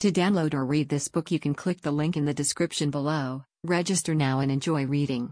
To download or read this book, you can click the link in the description below. Register now and enjoy reading.